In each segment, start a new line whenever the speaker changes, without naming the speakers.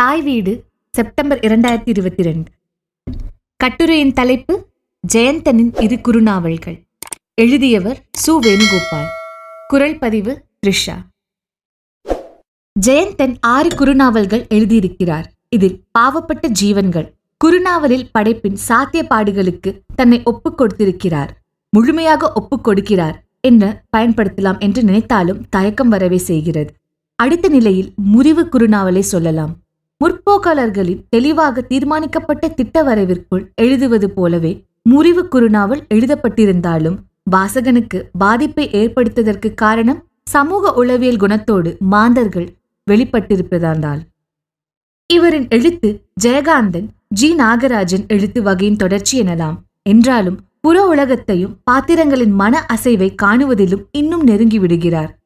தாய் வீடு செப்டம்பர் இரண்டாயிரத்தி இருபத்தி ரெண்டு. கட்டுரையின் தலைப்பு ஜெயந்தனின் இரு குறுநாவல்கள். எழுதியவர் சு. வேணுகோபால். குரல் பதிவு த்ரிஷா. ஜெயந்தன் ஆறு குறுநாவல்கள் எழுதியிருக்கிறார். இதில் பாவப்பட்ட ஜீவன்கள் குறுநாவலில் படைப்பின் சாத்தியப்பாடுகளுக்கு தன்னை ஒப்புக் கொடுத்திருக்கிறார். முழுமையாக ஒப்புக் கொடுக்கிறார் என்று பயன்படுத்தலாம் என்று நினைத்தாலும் தயக்கம் வரவே செய்கிறது. அடுத்த நிலையில் முறிவு குறுநாவலை சொல்லலாம். முற்போக்காளர்களின் தெளிவாக தீர்மானிக்கப்பட்ட திட்ட வரைவிற்குள் எழுதுவது போலவே முறிவு குறுநாவல் எழுதப்பட்டிருந்தாலும் வாசகனுக்கு பாதிப்பை ஏற்படுத்துவதற்கு காரணம் சமூக உளவியல் குணத்தோடு மாந்தர்கள் வெளிப்பட்டிருப்பதால் இவரின் எழுத்து ஜெயகாந்தன் ஜி. நாகராஜன் எழுத்து வகையின் தொடர்ச்சி எனலாம். என்றாலும் புற உலகத்தையும் பாத்திரங்களின் மன அசைவை காணுவதிலும் இன்னும் நெருங்கி விடுகிறார்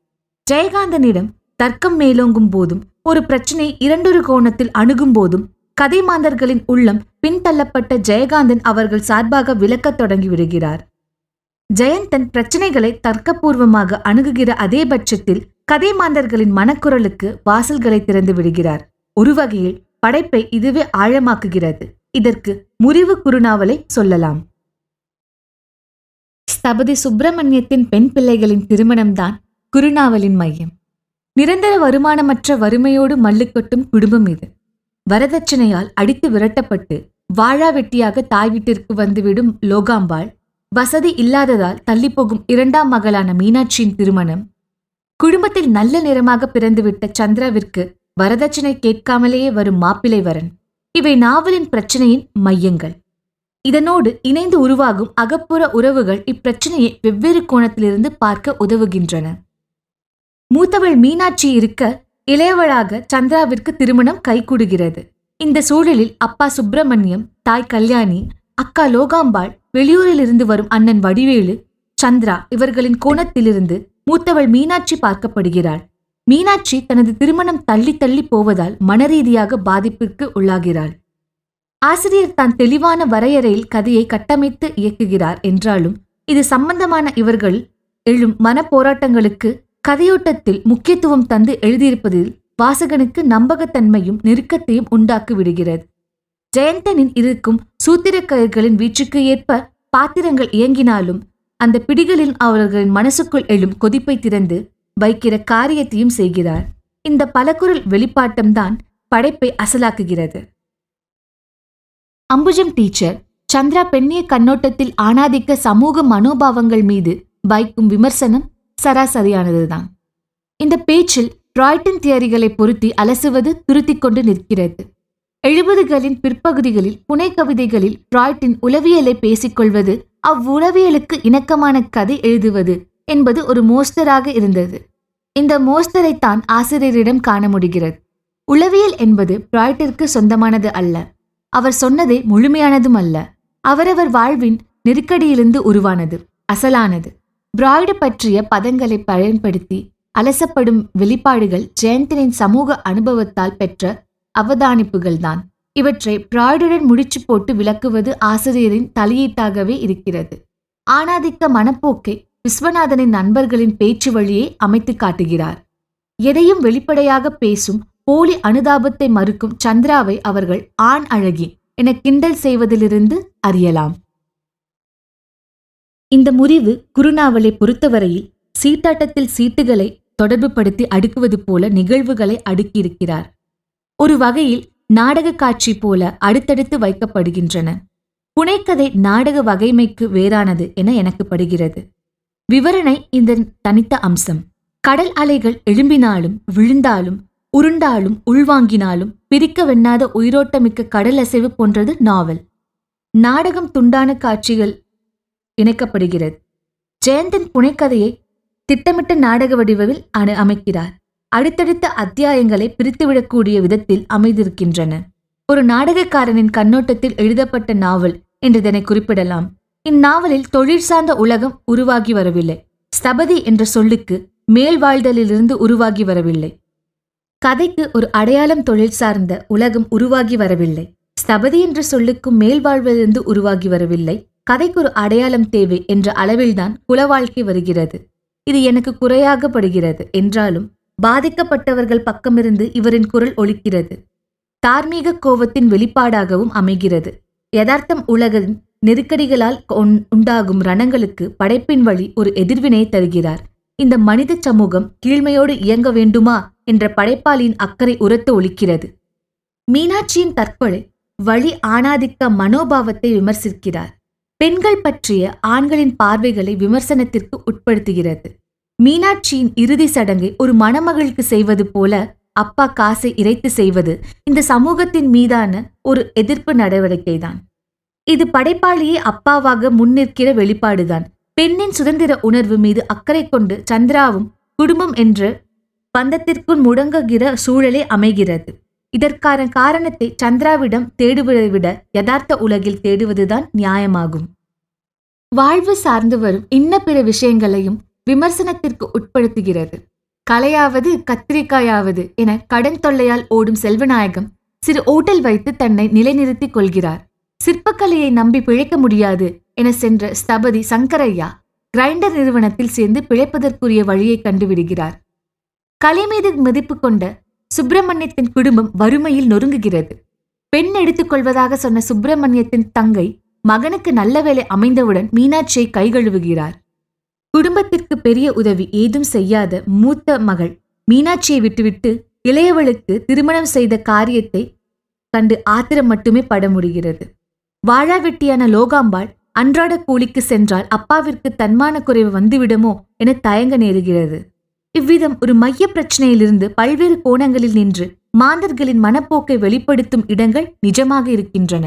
ஜெயகாந்தனிடம் தர்க்கம் மேலோங்கும் போதும் ஒரு பிரச்சனை இரண்டொரு கோணத்தில் அணுகும் போதும் கதை மாந்தர்களின் உள்ளம் பின்தள்ளப்பட்ட ஜெயகாந்தன் அவர்கள் சார்பாக விளக்கத் தொடங்கி விடுகிறார். ஜெயந்தன் பிரச்சனைகளை தர்க்கபூர்வமாக அணுகுகிற அதே பட்சத்தில் கதை மாந்தர்களின் மனக்குரலுக்கு வாசல்களை திறந்து விடுகிறார். ஒரு வகையில் படைப்பை இதுவே ஆழமாக்குகிறது. இதற்கு முறிவு குறுநாவலை சொல்லலாம். ஸ்தபதி சுப்பிரமணியத்தின் பெண் பிள்ளைகளின் திருமணம்தான் குருநாவலின் மையம். நிரந்தர வருமானமற்ற வறுமையோடு மல்லுக்கொட்டும் குடும்பம் இது. வரதட்சணையால் அடித்து விரட்டப்பட்டு வாழா வெட்டியாக தாய் வீட்டிற்கு வந்துவிடும் லோகாம்பாள் வசதி இல்லாததால் தள்ளிப்போகும் இரண்டாம் மகளான மீனாட்சியின் திருமணம். குடும்பத்தில் நல்ல நிறமாக பிறந்துவிட்ட சந்திராவிற்கு வரதட்சணை கேட்காமலேயே வரும் மாப்பிளை வரன் இவை நாவலின் பிரச்சனையின் மையங்கள். இதனோடு இணைந்து உருவாகும் அகப்புற உறவுகள் இப்பிரச்சனையை வெவ்வேறு கோணத்திலிருந்து பார்க்க உதவுகின்றன. மூத்தவள் மீனாட்சி இருக்க இளையவளாக சந்திராவிற்கு திருமணம் கைகூடுகிறது. இந்த சூழலில் அப்பா சுப்பிரமணியம் தாய் கல்யாணி அக்கா லோகாம்பாள் வெளியூரில் இருந்து வரும் அண்ணன் வடிவேலு சந்திரா இவர்களின் கோணத்திலிருந்து மூத்தவள் மீனாட்சி பார்க்கப்படுகிறாள். மீனாட்சி தனது திருமணம் தள்ளி தள்ளி போவதால் மனரீதியாக பாதிப்பிற்கு உள்ளாகிறாள். ஆசிரியர் தான் தெளிவான வரையறையில் கதையை கட்டமைத்து இயக்குகிறார் என்றாலும் இது சம்பந்தமான இவர்கள் எழும் மனப்போராட்டங்களுக்கு கதையோட்டத்தில் முக்கியத்துவம் தந்து எழுதியிருப்பதில் வாசகனுக்கு நம்பகத்தன்மையும் நெருக்கத்தையும் உண்டாக்கி விடுகிறது ஜெயந்தனின் இருக்கும் சூத்திரக்கயர்களின் வீச்சுக்கு ஏற்ப பாத்திரங்கள் இயங்கினாலும் அந்த பிடிகளில் அவர்களின் மனசுக்குள் எழும் கொதிப்பை திறந்து வைக்கிற காரியத்தையும் செய்கிறார். இந்த பலகுரல் வெளிப்பாட்டம்தான் படைப்பை அசலாக்குகிறது. அம்புஜம் டீச்சர் சந்திரா பெண்ணிய கண்ணோட்டத்தில் ஆணாதிக்க சமூக மனோபாவங்கள் மீது வைக்கும் விமர்சனம் சராசரியானதுதான். இந்த பேச்சில் ராய்டன் தியரிகளை பொருத்தி அலசுவது துருத்திக் கொண்டு நிற்கிறது. எழுபதுகளின் பிற்பகுதிகளில் புனை கவிதைகளில் ராய்டின் உளவியலை பேசிக்கொள்வது அவ்வுளவியலுக்கு இணக்கமான கதை எழுதுவது என்பது ஒரு மோஸ்தராக இருந்தது. இந்த மோஸ்தரைத்தான் ஆசிரியரிடம் காண முடிகிறது. உளவியல் என்பது பிராய்டிற்கு சொந்தமானது அல்ல. அவர் சொன்னதே முழுமையானதும் அல்ல. அவரவர் வாழ்வின் நெருக்கடியிலிருந்து உருவானது அசலானது. பிராய்டு பற்றிய பதங்களை பயன்படுத்தி அலசப்படும் வெளிப்பாடுகள் ஜெயந்தனின் சமூக அனுபவத்தால் பெற்ற அவதானிப்புகள்தான். இவற்றை பிராய்டுடன் முடிச்சு போட்டு விளக்குவது ஆசிரியரின் தலையீட்டாகவே இருக்கிறது. ஆணாதிக்க மனப்போக்கை விஸ்வநாதனின் நண்பர்களின் பேச்சு வழியே அமைத்து காட்டுகிறார். எதையும் வெளிப்படையாக பேசும் போலி அனுதாபத்தை மறுக்கும் சந்திராவை அவர்கள் ஆண் அழகி என கிண்டல் செய்வதிலிருந்து அறியலாம். இந்த முறிவு குறுநாவலை பொறுத்தவரையில் சீட்டாட்டத்தில் சீட்டுகளை தொடர்புபடுத்தி அடுக்குவது போல நிகழ்வுகளை அடுக்கியிருக்கிறார். ஒரு வகையில் நாடக காட்சி போல அடுத்தடுத்து வைக்கப்படுகின்றன. புனைக்கதை நாடக வகைமைக்கு வேறானது என எனக்கு படுகிறது. விவரணை இந்த தனித்த அம்சம். கடல் அலைகள் எழும்பினாலும் விழுந்தாலும் உருண்டாலும் உள்வாங்கினாலும் பிரிக்க வெண்ணாத உயிரோட்டமிக்க கடல் அசைவு போன்றது நாவல். நாடகம் துண்டான காட்சிகள் இணைக்கப்படுகிறது. ஜெயந்தன் புனைக்கதையை திட்டமிட்ட நாடக வடிவில் அணு அமைக்கிறார். அடுத்தடுத்த அத்தியாயங்களை பிரித்துவிடக்கூடிய விதத்தில் அமைந்திருக்கின்றன. ஒரு நாடகக்காரனின் கண்ணோட்டத்தில் எழுதப்பட்ட நாவல் என்று இதனை குறிப்பிடலாம். இந்நாவலில் தொழில் சார்ந்த உலகம் உருவாகி வரவில்லை. ஸ்தபதி என்ற சொல்லுக்கு மேல் வாழ்தலிலிருந்து உருவாகி வரவில்லை. கதைக்கு ஒரு அடையாளம் தொழில் சார்ந்த உலகம் உருவாகி வரவில்லை. ஸ்தபதி என்ற சொல்லுக்கும் மேல் வாழ்வதிலிருந்து உருவாகி வரவில்லை. கதைக்கு ஒரு அடையாளம் தேவை என்ற அளவில்தான் குல வாழ்க்கை வருகிறது. இது எனக்கு குறையாகப்படுகிறது என்றாலும் பாதிக்கப்பட்டவர்கள் பக்கமிருந்து இவரின் குரல் ஒலிக்கிறது. தார்மீக கோபத்தின் வெளிப்பாடாகவும் அமைகிறது. யதார்த்தம் உலகின் நெருக்கடிகளால் கொண்- உண்டாகும் ரணங்களுக்கு படைப்பின் வழி ஒரு எதிர்வினை தருகிறார். இந்த மனித சமூகம் கீழ்மையோடு இயங்க வேண்டுமா என்ற படைப்பாளியின் அக்கறை உரத்து ஒலிக்கிறது. மீனாட்சியின் தற்கொலை வழி ஆணாதிக்க மனோபாவத்தை விமர்சிக்கிறார். பெண்கள் பற்றிய ஆண்களின் பார்வைகளை விமர்சனத்திற்கு உட்படுத்துகிறது. மீனாட்சியின் இறுதி சடங்கை ஒரு மணமகளுக்கு செய்வது போல அப்பா காசை இறைத்து செய்வது இந்த சமூகத்தின் மீதான ஒரு எதிர்ப்பு நடவடிக்கைதான். இது படைப்பாளியே அப்பாவாக முன்னிற்கிற வெளிப்பாடுதான். பெண்ணின் சுதந்திர உணர்வு மீது அக்கறை கொண்டு சந்திராவும் குடும்பம் என்ற பந்தத்திற்குள் முடங்குகிற சூழலே அமைகிறது. இதற்கான காரணத்தை சந்திராவிடம் தேடுவதை விட யதார்த்த உலகில் தேடுவதுதான் நியாயமாகும். வாழ்வு சார்ந்து வரும் இன்ன பிற விஷயங்களையும் விமர்சனத்திற்கு உட்படுத்துகிறது. கலையாவது கத்திரிக்காயாவது என கடன் தொல்லையால் ஓடும் செல்வநாயகம் சிறு ஓட்டல் வைத்து தன்னை நிலைநிறுத்திக் கொள்கிறார். சிற்பக்கலையை நம்பி பிழைக்க முடியாது என சென்ற ஸ்தபதி சங்கரையா கிரைண்டர் நிறுவனத்தில் சேர்ந்து பிழைப்பதற்குரிய வழியை கண்டுவிடுகிறார். கலை மீது மதிப்பு கொண்ட சுப்பிரமணியத்தின் குடும்பம் வறுமையில் நொறுங்குகிறது. பெண் எடுத்துக்கொள்வதாக சொன்ன சுப்பிரமணியத்தின் தங்கை மகனுக்கு நல்ல வேலை அமைந்தவுடன் மீனாட்சியை கைகழுவுகிறார். குடும்பத்திற்கு பெரிய உதவி ஏதும் செய்யாத மூத்த மகள் மீனாட்சியை விட்டுவிட்டு இளையவளுக்கு திருமணம் செய்த காரியத்தை கண்டு ஆத்திரம் மட்டுமே பட முடிகிறது. வாழாவெட்டியான லோகாம்பாள் அன்றாட கூலிக்கு சென்றால் அப்பாவிற்கு தன்மான குறைவு வந்துவிடுமோ என தயங்க நேருகிறது. இவ்விதம் ஒரு மைய பிரச்சனையிலிருந்து பல்வேறு கோணங்களில் நின்று மாந்தர்களின் மனப்போக்கை வெளிப்படுத்தும் இடங்கள் நிஜமாக இருக்கின்றன.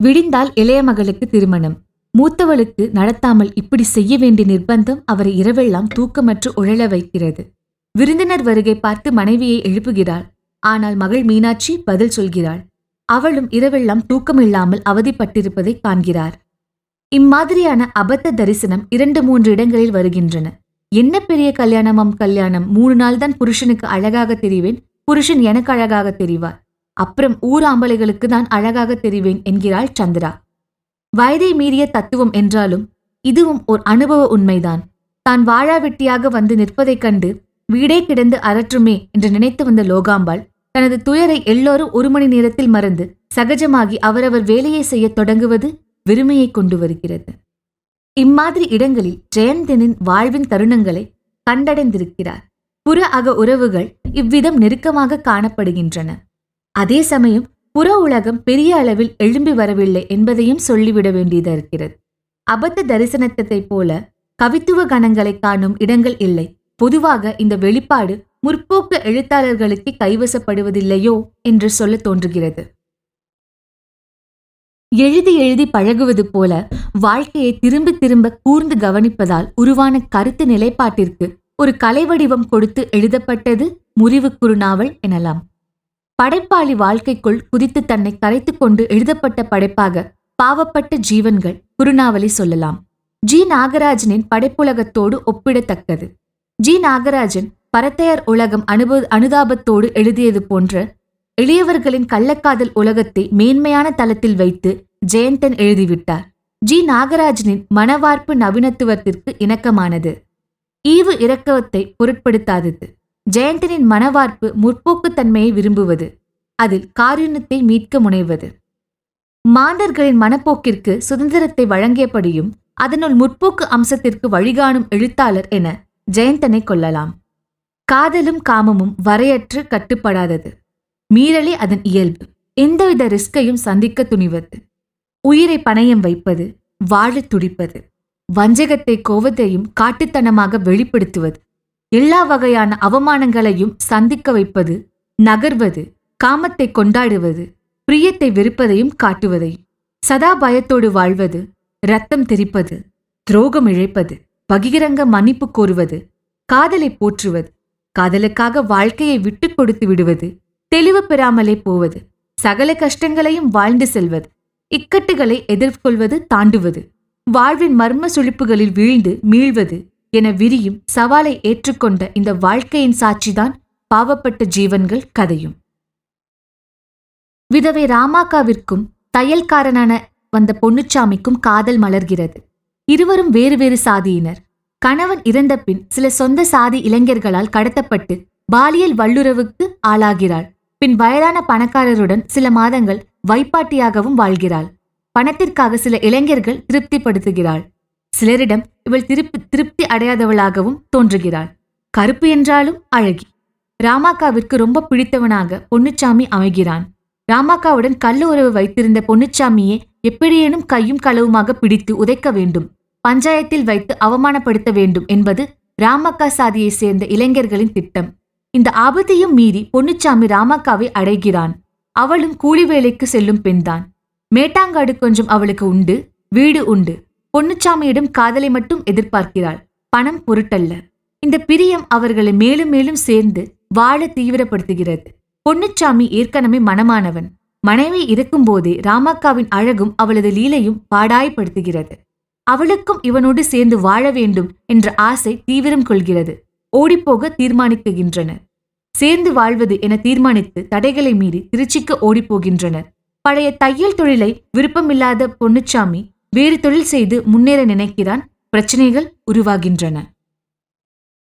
விடிந்தால் இளைய மகளுக்கு திருமணம். மூத்தவளுக்கு நடத்தாமல் இப்படி செய்ய வேண்டிய நிர்பந்தம் அவரை இரவெல்லாம் தூக்கமற்று உழல வைக்கிறது. விருந்தினர் வருகை பார்த்து மனைவியை எழுப்புகிறாள். ஆனால் மகள் மீனாட்சி பதில் சொல்கிறாள். அவளும் இரவெல்லாம் தூக்கமில்லாமல் அவதிப்பட்டிருப்பதை காண்கிறார். இம்மாதிரியான அபத்த தரிசனம் இரண்டு மூன்று இடங்களில் வருகின்றன. என்ன பெரிய கல்யாணமாம் கல்யாணம்? மூணு நாள் தான் புருஷனுக்கு அழகாக தெரிவேன். புருஷன் எனக்கு அழகாக தெரிவார். அப்புறம் ஊர் ஆம்பளைகளுக்கு தான் அழகாக தெரிவேன் என்கிறாள் சந்திரா. வயதை மீறிய தத்துவம் என்றாலும் இதுவும் ஒரு அனுபவ உண்மைதான். தான் வாழாவெட்டியாக வந்து நிற்பதைக் கண்டு வீடே கிடந்து அரற்றுமே என்று நினைத்து வந்த லோகாம்பாள் தனது துயரை எல்லோரும் ஒரு மணி நேரத்தில் மறந்து சகஜமாகி அவரவர் வேலையை செய்யத் தொடங்குவது வெறுமையை கொண்டு வருகிறது. இம்மாதிரி இடங்களில் ஜெயந்தனின் வாழ்வின் தருணங்களை கண்டடைந்திருக்கிறார். புற அக உறவுகள் இவ்விதம் நெருக்கமாக காணப்படுகின்றன. அதே சமயம் புற உலகம் பெரிய அளவில் எழும்பி வரவில்லை என்பதையும் சொல்லிவிட வேண்டியது இருக்கிறது. அபத்த தரிசனத்தைப் போல கவித்துவ கணங்களை காணும் இடங்கள் இல்லை. பொதுவாக இந்த வெளிப்பாடு முற்போக்கு எழுத்தாளர்களுக்கு கைவசப்படுவதில்லையோ என்று சொல்ல தோன்றுகிறது. எழுதி எழுதி பழகுவது போல வாழ்க்கையை திரும்ப திரும்ப கூர்ந்து கவனிப்பதால் உருவான கருத்து நிலைப்பாட்டிற்கு ஒரு கலை வடிவம் கொடுத்து எழுதப்பட்டது முறிவு குறுநாவல் எனலாம். படைப்பாளி வாழ்க்கைக்குள் குதித்து தன்னை கரைத்துக் கொண்டு எழுதப்பட்ட படைப்பாக பாவப்பட்ட ஜீவன்கள் குறுநாவலை சொல்லலாம். ஜி. நாகராஜனின் படைப்புலகத்தோடு ஒப்பிடத்தக்கது. ஜி. நாகராஜன் பரத்தையர் உலகம் அனுபவ அனுதாபத்தோடு எழுதியது போன்ற எளியவர்களின் கள்ளக்காதல் உலகத்தை மேன்மையான தளத்தில் வைத்து ஜெயந்தன் எழுதிவிட்டார். ஜி. நாகராஜனின் மனவார்ப்பு நவீனத்துவத்திற்கு இணக்கமானது. ஈவு இரக்கத்தை பொருட்படுத்தாதது. ஜெயந்தனின் மனவார்ப்பு முற்போக்குத்தன்மையை விரும்புவது. அதில் காருண்யத்தை மீட்க முனைவது. மாந்தர்களின் மனப்போக்கிற்கு சுதந்திரத்தை வழங்கியபடியும் அதனுள் முற்போக்கு அம்சத்திற்கு வழிகாணும் எழுத்தாளர் என ஜெயந்தனை கொள்ளலாம். காதலும் காமமும் வரையற்று கட்டுப்படாதது. மீறலே அதன் இயல்பு. எந்தவித ரிஸ்கையும் சந்திக்க துணிவது. உயிரை பணயம் வைப்பது வாழத் துடிப்பது வஞ்சகத்தை கோவத்தையும் காட்டுத்தனமாக வெளிப்படுத்துவது எல்லா வகையான அவமானங்களையும் சந்திக்க வைப்பது நகர்வது காமத்தை கொண்டாடுவது பிரியத்தை வெறுப்பதையும் காட்டுவதையும் சதா பயத்தோடு வாழ்வது ரத்தம் தெரிப்பது துரோகம் இழைப்பது பகிரங்க மன்னிப்பு கோருவது காதலை போற்றுவது காதலுக்காக வாழ்க்கையை விட்டுக் கொடுத்து விடுவது தெளிவு பெறாமலே போவது சகல கஷ்டங்களையும் வாழ்ந்து செல்வது இக்கட்டுகளை எதிர்கொள்வது தாண்டுவது. வாழ்வின் மர்ம சுழிப்புகளில் வீழ்ந்து மீள்வது என விரியும் சவாலை ஏற்றுக்கொண்ட இந்த வாழ்க்கையின் சாட்சிதான் பாவப்பட்ட ஜீவன்கள் கதையும். விதவை ராமாக்காவிற்கும் தையல்காரனான வந்த பொன்னுச்சாமிக்கும் காதல் மலர்கிறது. இருவரும் வேறு வேறு சாதியினர். கணவன் இறந்த பின் சில சொந்த சாதி இளைஞர்களால் கடத்தப்பட்டு பாலியல் வல்லுறவுக்கு ஆளாகிறாள். பின் வயதான பணக்காரருடன் சில மாதங்கள் வைப்பாட்டியாகவும் வாழ்கிறாள். பணத்திற்காக சில இளைஞர்கள் திருப்திப்படுத்துகிறாள். சிலரிடம் இவள் திருப்தி திருப்தி அடையாதவளாகவும் தோன்றுகிறாள். கருப்பு என்றாலும் அழகி. ராமாக்காவிற்கு ரொம்ப பிடித்தவனாக பொன்னுச்சாமி அமைகிறான். ராமாக்காவுடன் கள்ள உறவு வைத்திருந்த பொன்னுச்சாமியை எப்படியேனும் கையும் களவுமாக பிடித்து உதைக்க வேண்டும். பஞ்சாயத்தில் வைத்து அவமானப்படுத்த வேண்டும் என்பது ராமக்கா சாதியைச் சேர்ந்த இளைஞர்களின் திட்டம். இந்த ஆபத்தையும் மீறி பொன்னுச்சாமி ராமக்காவை அடைகிறான். அவளும் கூலி வேலைக்கு செல்லும் பெண்தான். மேட்டாங்காடு கொஞ்சம் அவளுக்கு உண்டு வீடு உண்டு. பொன்னுச்சாமியிடம் காதலை மட்டும் எதிர்பார்க்கிறாள். பணம் பொருட்டல்ல. இந்த பிரியம் அவர்களை மேலும் மேலும் சேர்ந்து வாழ தீவிரப்படுத்துகிறது. பொன்னுச்சாமி ஏற்கனவே மனமானவன் மனைவி இருக்கும்போதே ராமக்காவின் அழகும் அவளது லீலையும் பாடாய்படுத்துகிறது அவளுக்கும் இவனோடு சேர்ந்து வாழ வேண்டும் என்ற ஆசை தீவிரம் கொள்கிறது. ஓடிப்போக தீர்மானிக்குகின்றனர் சேர்ந்து வாழ்வது என தீர்மானித்து தடைகளை மீறி திருச்சிக்கு ஓடிப்போகின்றனர். பழைய தையல் தொழிலை விருப்பமில்லாத பொன்னுச்சாமி வேறு தொழில் செய்து முன்னேற நினைக்கிறான். பிரச்சனைகள் உருவாகின்றன.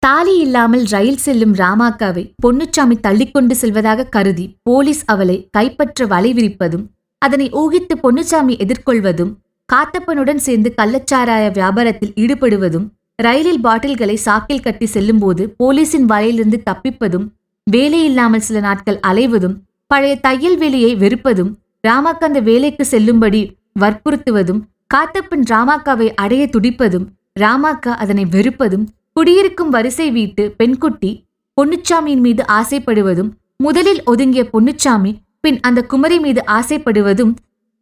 தாலி இல்லாமல் ரயில் செல்லும் ராமாக்காவை பொன்னுச்சாமி தள்ளிக்கொண்டு செல்வதாக கருதி போலீஸ் அவளை கைப்பற்ற வலை விரிப்பதும் அதனை ஊகித்து பொன்னுச்சாமி எதிர்கொள்வதும் காத்தப்பனுடன் சேர்ந்து கள்ளச்சாராய வியாபாரத்தில் ஈடுபடுவதும் ரயிலில் பாட்டில்களை சாக்கில் கட்டி செல்லும்போது போலீசின் வலையிலிருந்து தப்பிப்பதும் வேலையில்லாமல் சில நாட்கள் அலைவதும் பழைய தையல் வேலையை வெறுப்பதும் ராமாக்கா அந்த வேலைக்கு செல்லும்படி வற்புறுத்துவதும் காத்தப்பன் ராமாக்காவை அடைய துடிப்பதும் ராமாக்கா அதனை வெறுப்பதும் குடியிருக்கும் வரிசை வீட்டு பெண்குட்டி பொன்னுச்சாமியின் மீது ஆசைப்படுவதும் முதலில் ஒதுங்கிய பொன்னுச்சாமி பின் அந்த குமரி மீது ஆசைப்படுவதும்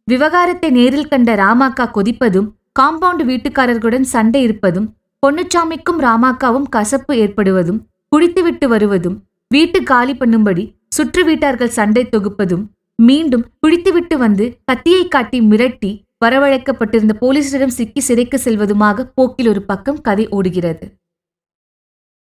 விவகாரத்தை நேரில் கண்ட ராமாக்கா கொதிப்பதும் காம்பவுண்ட் வீட்டுக்காரர்களுடன் சண்டை இருப்பதும் பொன்னுச்சாமிக்கும் ராமாக்காவும் கசப்பு ஏற்படுவதும் குடித்துவிட்டு வருவதும் வீட்டு காலி பண்ணும்படி சுற்று வீட்டார்கள் சண்டை தொகுப்பதும் மீண்டும் குடித்துவிட்டு வந்து கத்தியை காட்டி மிரட்டி வரவழைக்கப்பட்டிருந்த போலீசரிடம் சிக்கி சிறைக்கு செல்வதுமாக போக்கில் ஒரு பக்கம் கதை ஓடுகிறது.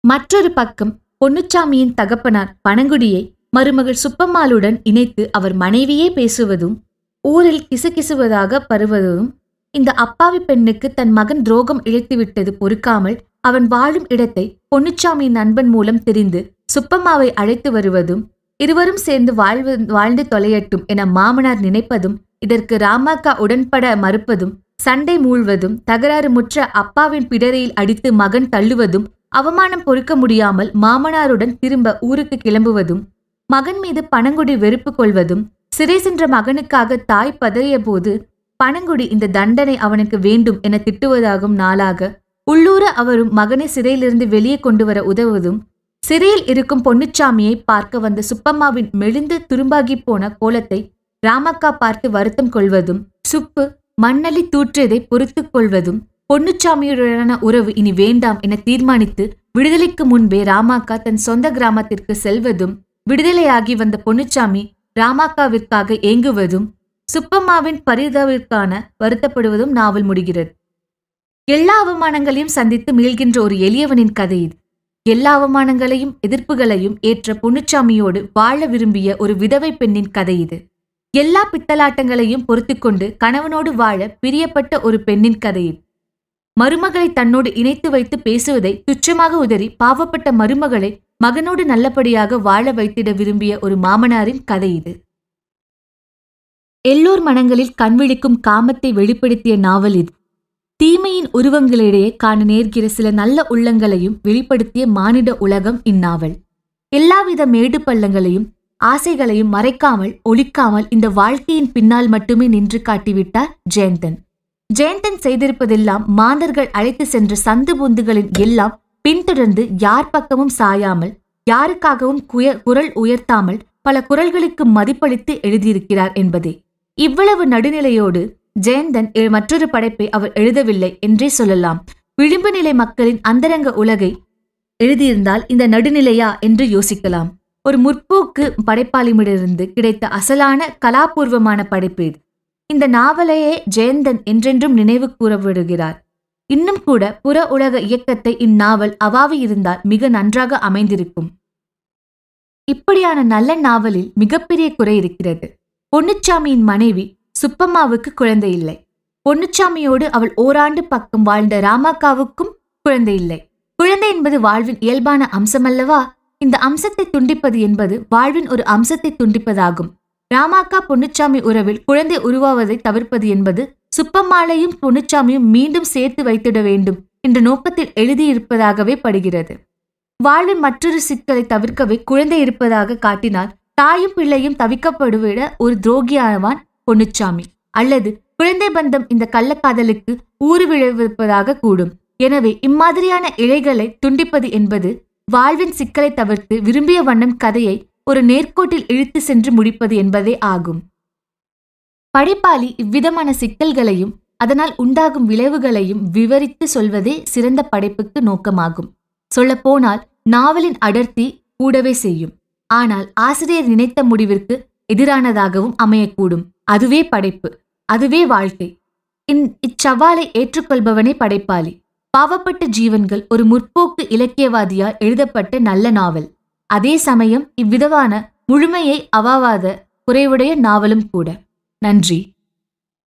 மற்றொரு பக்கம் பொன்னுச்சாமியின் தகப்பனார் பனங்குடியை மருமகள் சுப்பம்மாளுடன் இணைத்து அவர் மனைவியே பேசுவதும் ஊரில் கிசுகிசுவதாக பருவதும் இந்த அப்பாவி பெண்ணுக்கு தன் மகன் துரோகம் இழைத்துவிட்டது பொறுக்காமல் அவன் வாழும் இடத்தை பொன்னுச்சாமியின் நண்பன் மூலம் தெரிந்து சுப்பம்மாவை அழைத்து வருவதும் இருவரும் சேர்ந்து வாழ்வு வாழ்ந்து தொலையட்டும் என மாமனார் நினைப்பதும் இதற்கு ராமாக்கா உடன்பட மறுப்பதும் சண்டை மூழ்வதும் தகராறு முற்ற அப்பாவின் பிடரையில் அடித்து மகன் தள்ளுவதும் அவமானம் பொறுக்க முடியாமல் மாமனாருடன் திரும்ப ஊருக்கு கிளம்புவதும் மகன் மீது பனங்குடி வெறுப்பு கொள்வதும் சிறை சென்ற மகனுக்காக தாய் பதறிய போது பனங்குடி இந்த தண்டனை அவனுக்கு வேண்டும் என திட்டுவதாகும் நாளாக உள்ளூர அவரும் மகனை சிறையிலிருந்து வெளியே கொண்டு வர உதவுவதும் சிறையில் இருக்கும் பொன்னுச்சாமியை பார்க்க வந்த சுப்பம்மாவின் மெலிந்து துரும்பாகி போன கோலத்தை ராமக்கா பார்த்து வருத்தம் கொள்வதும் சுப்பு மண்ணலி தூற்றியதை பொறுத்துக் கொள்வதும் பொன்னுச்சாமியுடனான உறவு இனி வேண்டாம் என தீர்மானித்து விடுதலைக்கு முன்பே ராமாக்கா தன் சொந்த கிராமத்திற்கு செல்வதும் விடுதலையாகி வந்த பொன்னுச்சாமி ராமாக்காவிற்காக ஏங்குவதும் சுப்பம்மாவின் பரிதாவிற்கான வருத்தப்படுவதும் நாவல் முடிகிறது. எல்லா அவமானங்களையும் சந்தித்து மீள்கின்ற ஒரு எளியவனின் கதை இது. எல்லா அவமானங்களையும் எதிர்ப்புகளையும் ஏற்ற பொன்னுச்சாமியோடு வாழ விரும்பிய ஒரு விதவை பெண்ணின் கதை இது. எல்லா பித்தலாட்டங்களையும் பொறுத்துக்கொண்டு கணவனோடு வாழ பிரியப்பட்ட ஒரு பெண்ணின் கதை இது. மருமகளை தன்னோடு இணைத்து வைத்து பேசுவதை துச்சமாக உதறி பாவப்பட்ட மருமகளை மகனோடு நல்லபடியாக வாழ வைத்திட விரும்பிய ஒரு மாமனாரின் கதை இது. எல்லோர் மனங்களில் கண்விழிக்கும் காமத்தை வெளிப்படுத்திய நாவல் இது. தீமையின் உருவங்களிடையே காண நேர்கிற சில நல்ல உள்ளங்களையும் வெளிப்படுத்திய மானிட உலகம் இந்நாவல். எல்லாவித மேடு பள்ளங்களையும் ஆசைகளையும் மறைக்காமல் ஒழிக்காமல் இந்த வாழ்க்கையின் பின்னால் மட்டுமே நின்று காட்டிவிட்டார் ஜெயந்தன். ஜெயந்தன் செய்திருப்பதெல்லாம் மாந்தர்கள் அழைத்து சென்ற சந்து பொந்துகளின் எல்லாம் பின்தொடர்ந்து யார் பக்கமும் சாயாமல் யாருக்காகவும் குய குரல் உயர்த்தாமல் பல குரல்களுக்கு மதிப்பளித்து எழுதியிருக்கிறார் என்பதே. இவ்வளவு நடுநிலையோடு ஜெயந்தன் மற்றொரு படைப்பை அவர் எழுதவில்லை என்றே சொல்லலாம். விளிம்பு நிலை மக்களின் அந்தரங்க உலகை எழுதியிருந்தால் இந்த நடுநிலையா என்று யோசிக்கலாம். ஒரு முற்போக்கு படைப்பாளிமிடமிருந்து கிடைத்த அசலான கலாபூர்வமான படைப்பு இது. இந்த நாவலையே ஜெயந்தன் என்றென்றும் நினைவு கூறவிடுகிறார். இன்னும் கூட புற உலக இயக்கத்தை இந்நாவல் அவாவி இருந்தால் மிக நன்றாக அமைந்திருக்கும். இப்படியான நல்ல நாவலில் மிகப்பெரிய குறை இருக்கிறது. பொன்னுச்சாமியின் மனைவி சுப்பம்மாவுக்கு குழந்தை இல்லை. பொன்னுச்சாமியோடு அவள் ஓராண்டு பக்கம் வாழ்ந்த ராமாக்காவுக்கும் குழந்தை இல்லை. குழந்தை என்பது வாழ்வின் இயல்பான அம்சமல்லவா? இந்த அம்சத்தை துண்டிப்பது என்பது வாழ்வின் ஒரு அம்சத்தை துண்டிப்பதாகும். ராமாக்கா பொன்னுச்சாமி உறவில் குழந்தை உருவாவதை தவிர்ப்பது என்பது சுப்பம்மாளையும் பொன்னுச்சாமியும் மீண்டும் சேர்த்து வைத்திட வேண்டும் என்ற நோக்கத்தில் எழுதியிருப்பதாகவே படுகிறது. வாழ்வின் மற்றொரு சிக்கலை தவிர்க்கவே குழந்தை இருப்பதாக காட்டினால் தாயும் பிள்ளையும் தவிக்கப்படுவிட ஒரு துரோகியானவான் பொன்னுச்சாமி. அல்லது குழந்தை பந்தம் இந்த கள்ளக்காதலுக்கு ஊறு கூடும். எனவே இம்மாதிரியான இழைகளை துண்டிப்பது என்பது வாழ்வின் சிக்கலை தவிர்த்து விரும்பிய வண்ணம் கதையை ஒரு நேர்கோட்டில் இழுத்து சென்று முடிப்பது என்பதே ஆகும். படைப்பாளி இவ்விதமான சிக்கல்களையும் அதனால் உண்டாகும் விளைவுகளையும் விவரித்து சொல்வதே சிறந்த படைப்புக்கு நோக்கமாகும். சொல்லப்போனால் நாவலின் அடர்த்தி கூடவே செய்யும். ஆனால் ஆசிரியர் நினைத்த முடிவிற்கு எதிரானதாகவும் அமையக்கூடும். அதுவே படைப்பு அதுவே வாழ்க்கை. இந் இச்சவாலை ஏற்றுக்கொள்பவனே படைப்பாளி. பாவப்பட்ட ஜீவன்கள் ஒரு முற்போக்கு இலக்கியவாதியால் எழுதப்பட்ட நல்ல நாவல். அதே சமயம் இவ்விதமான முழுமையை அவாவாத குறைவுடைய நாவலும் கூட. நன்றி.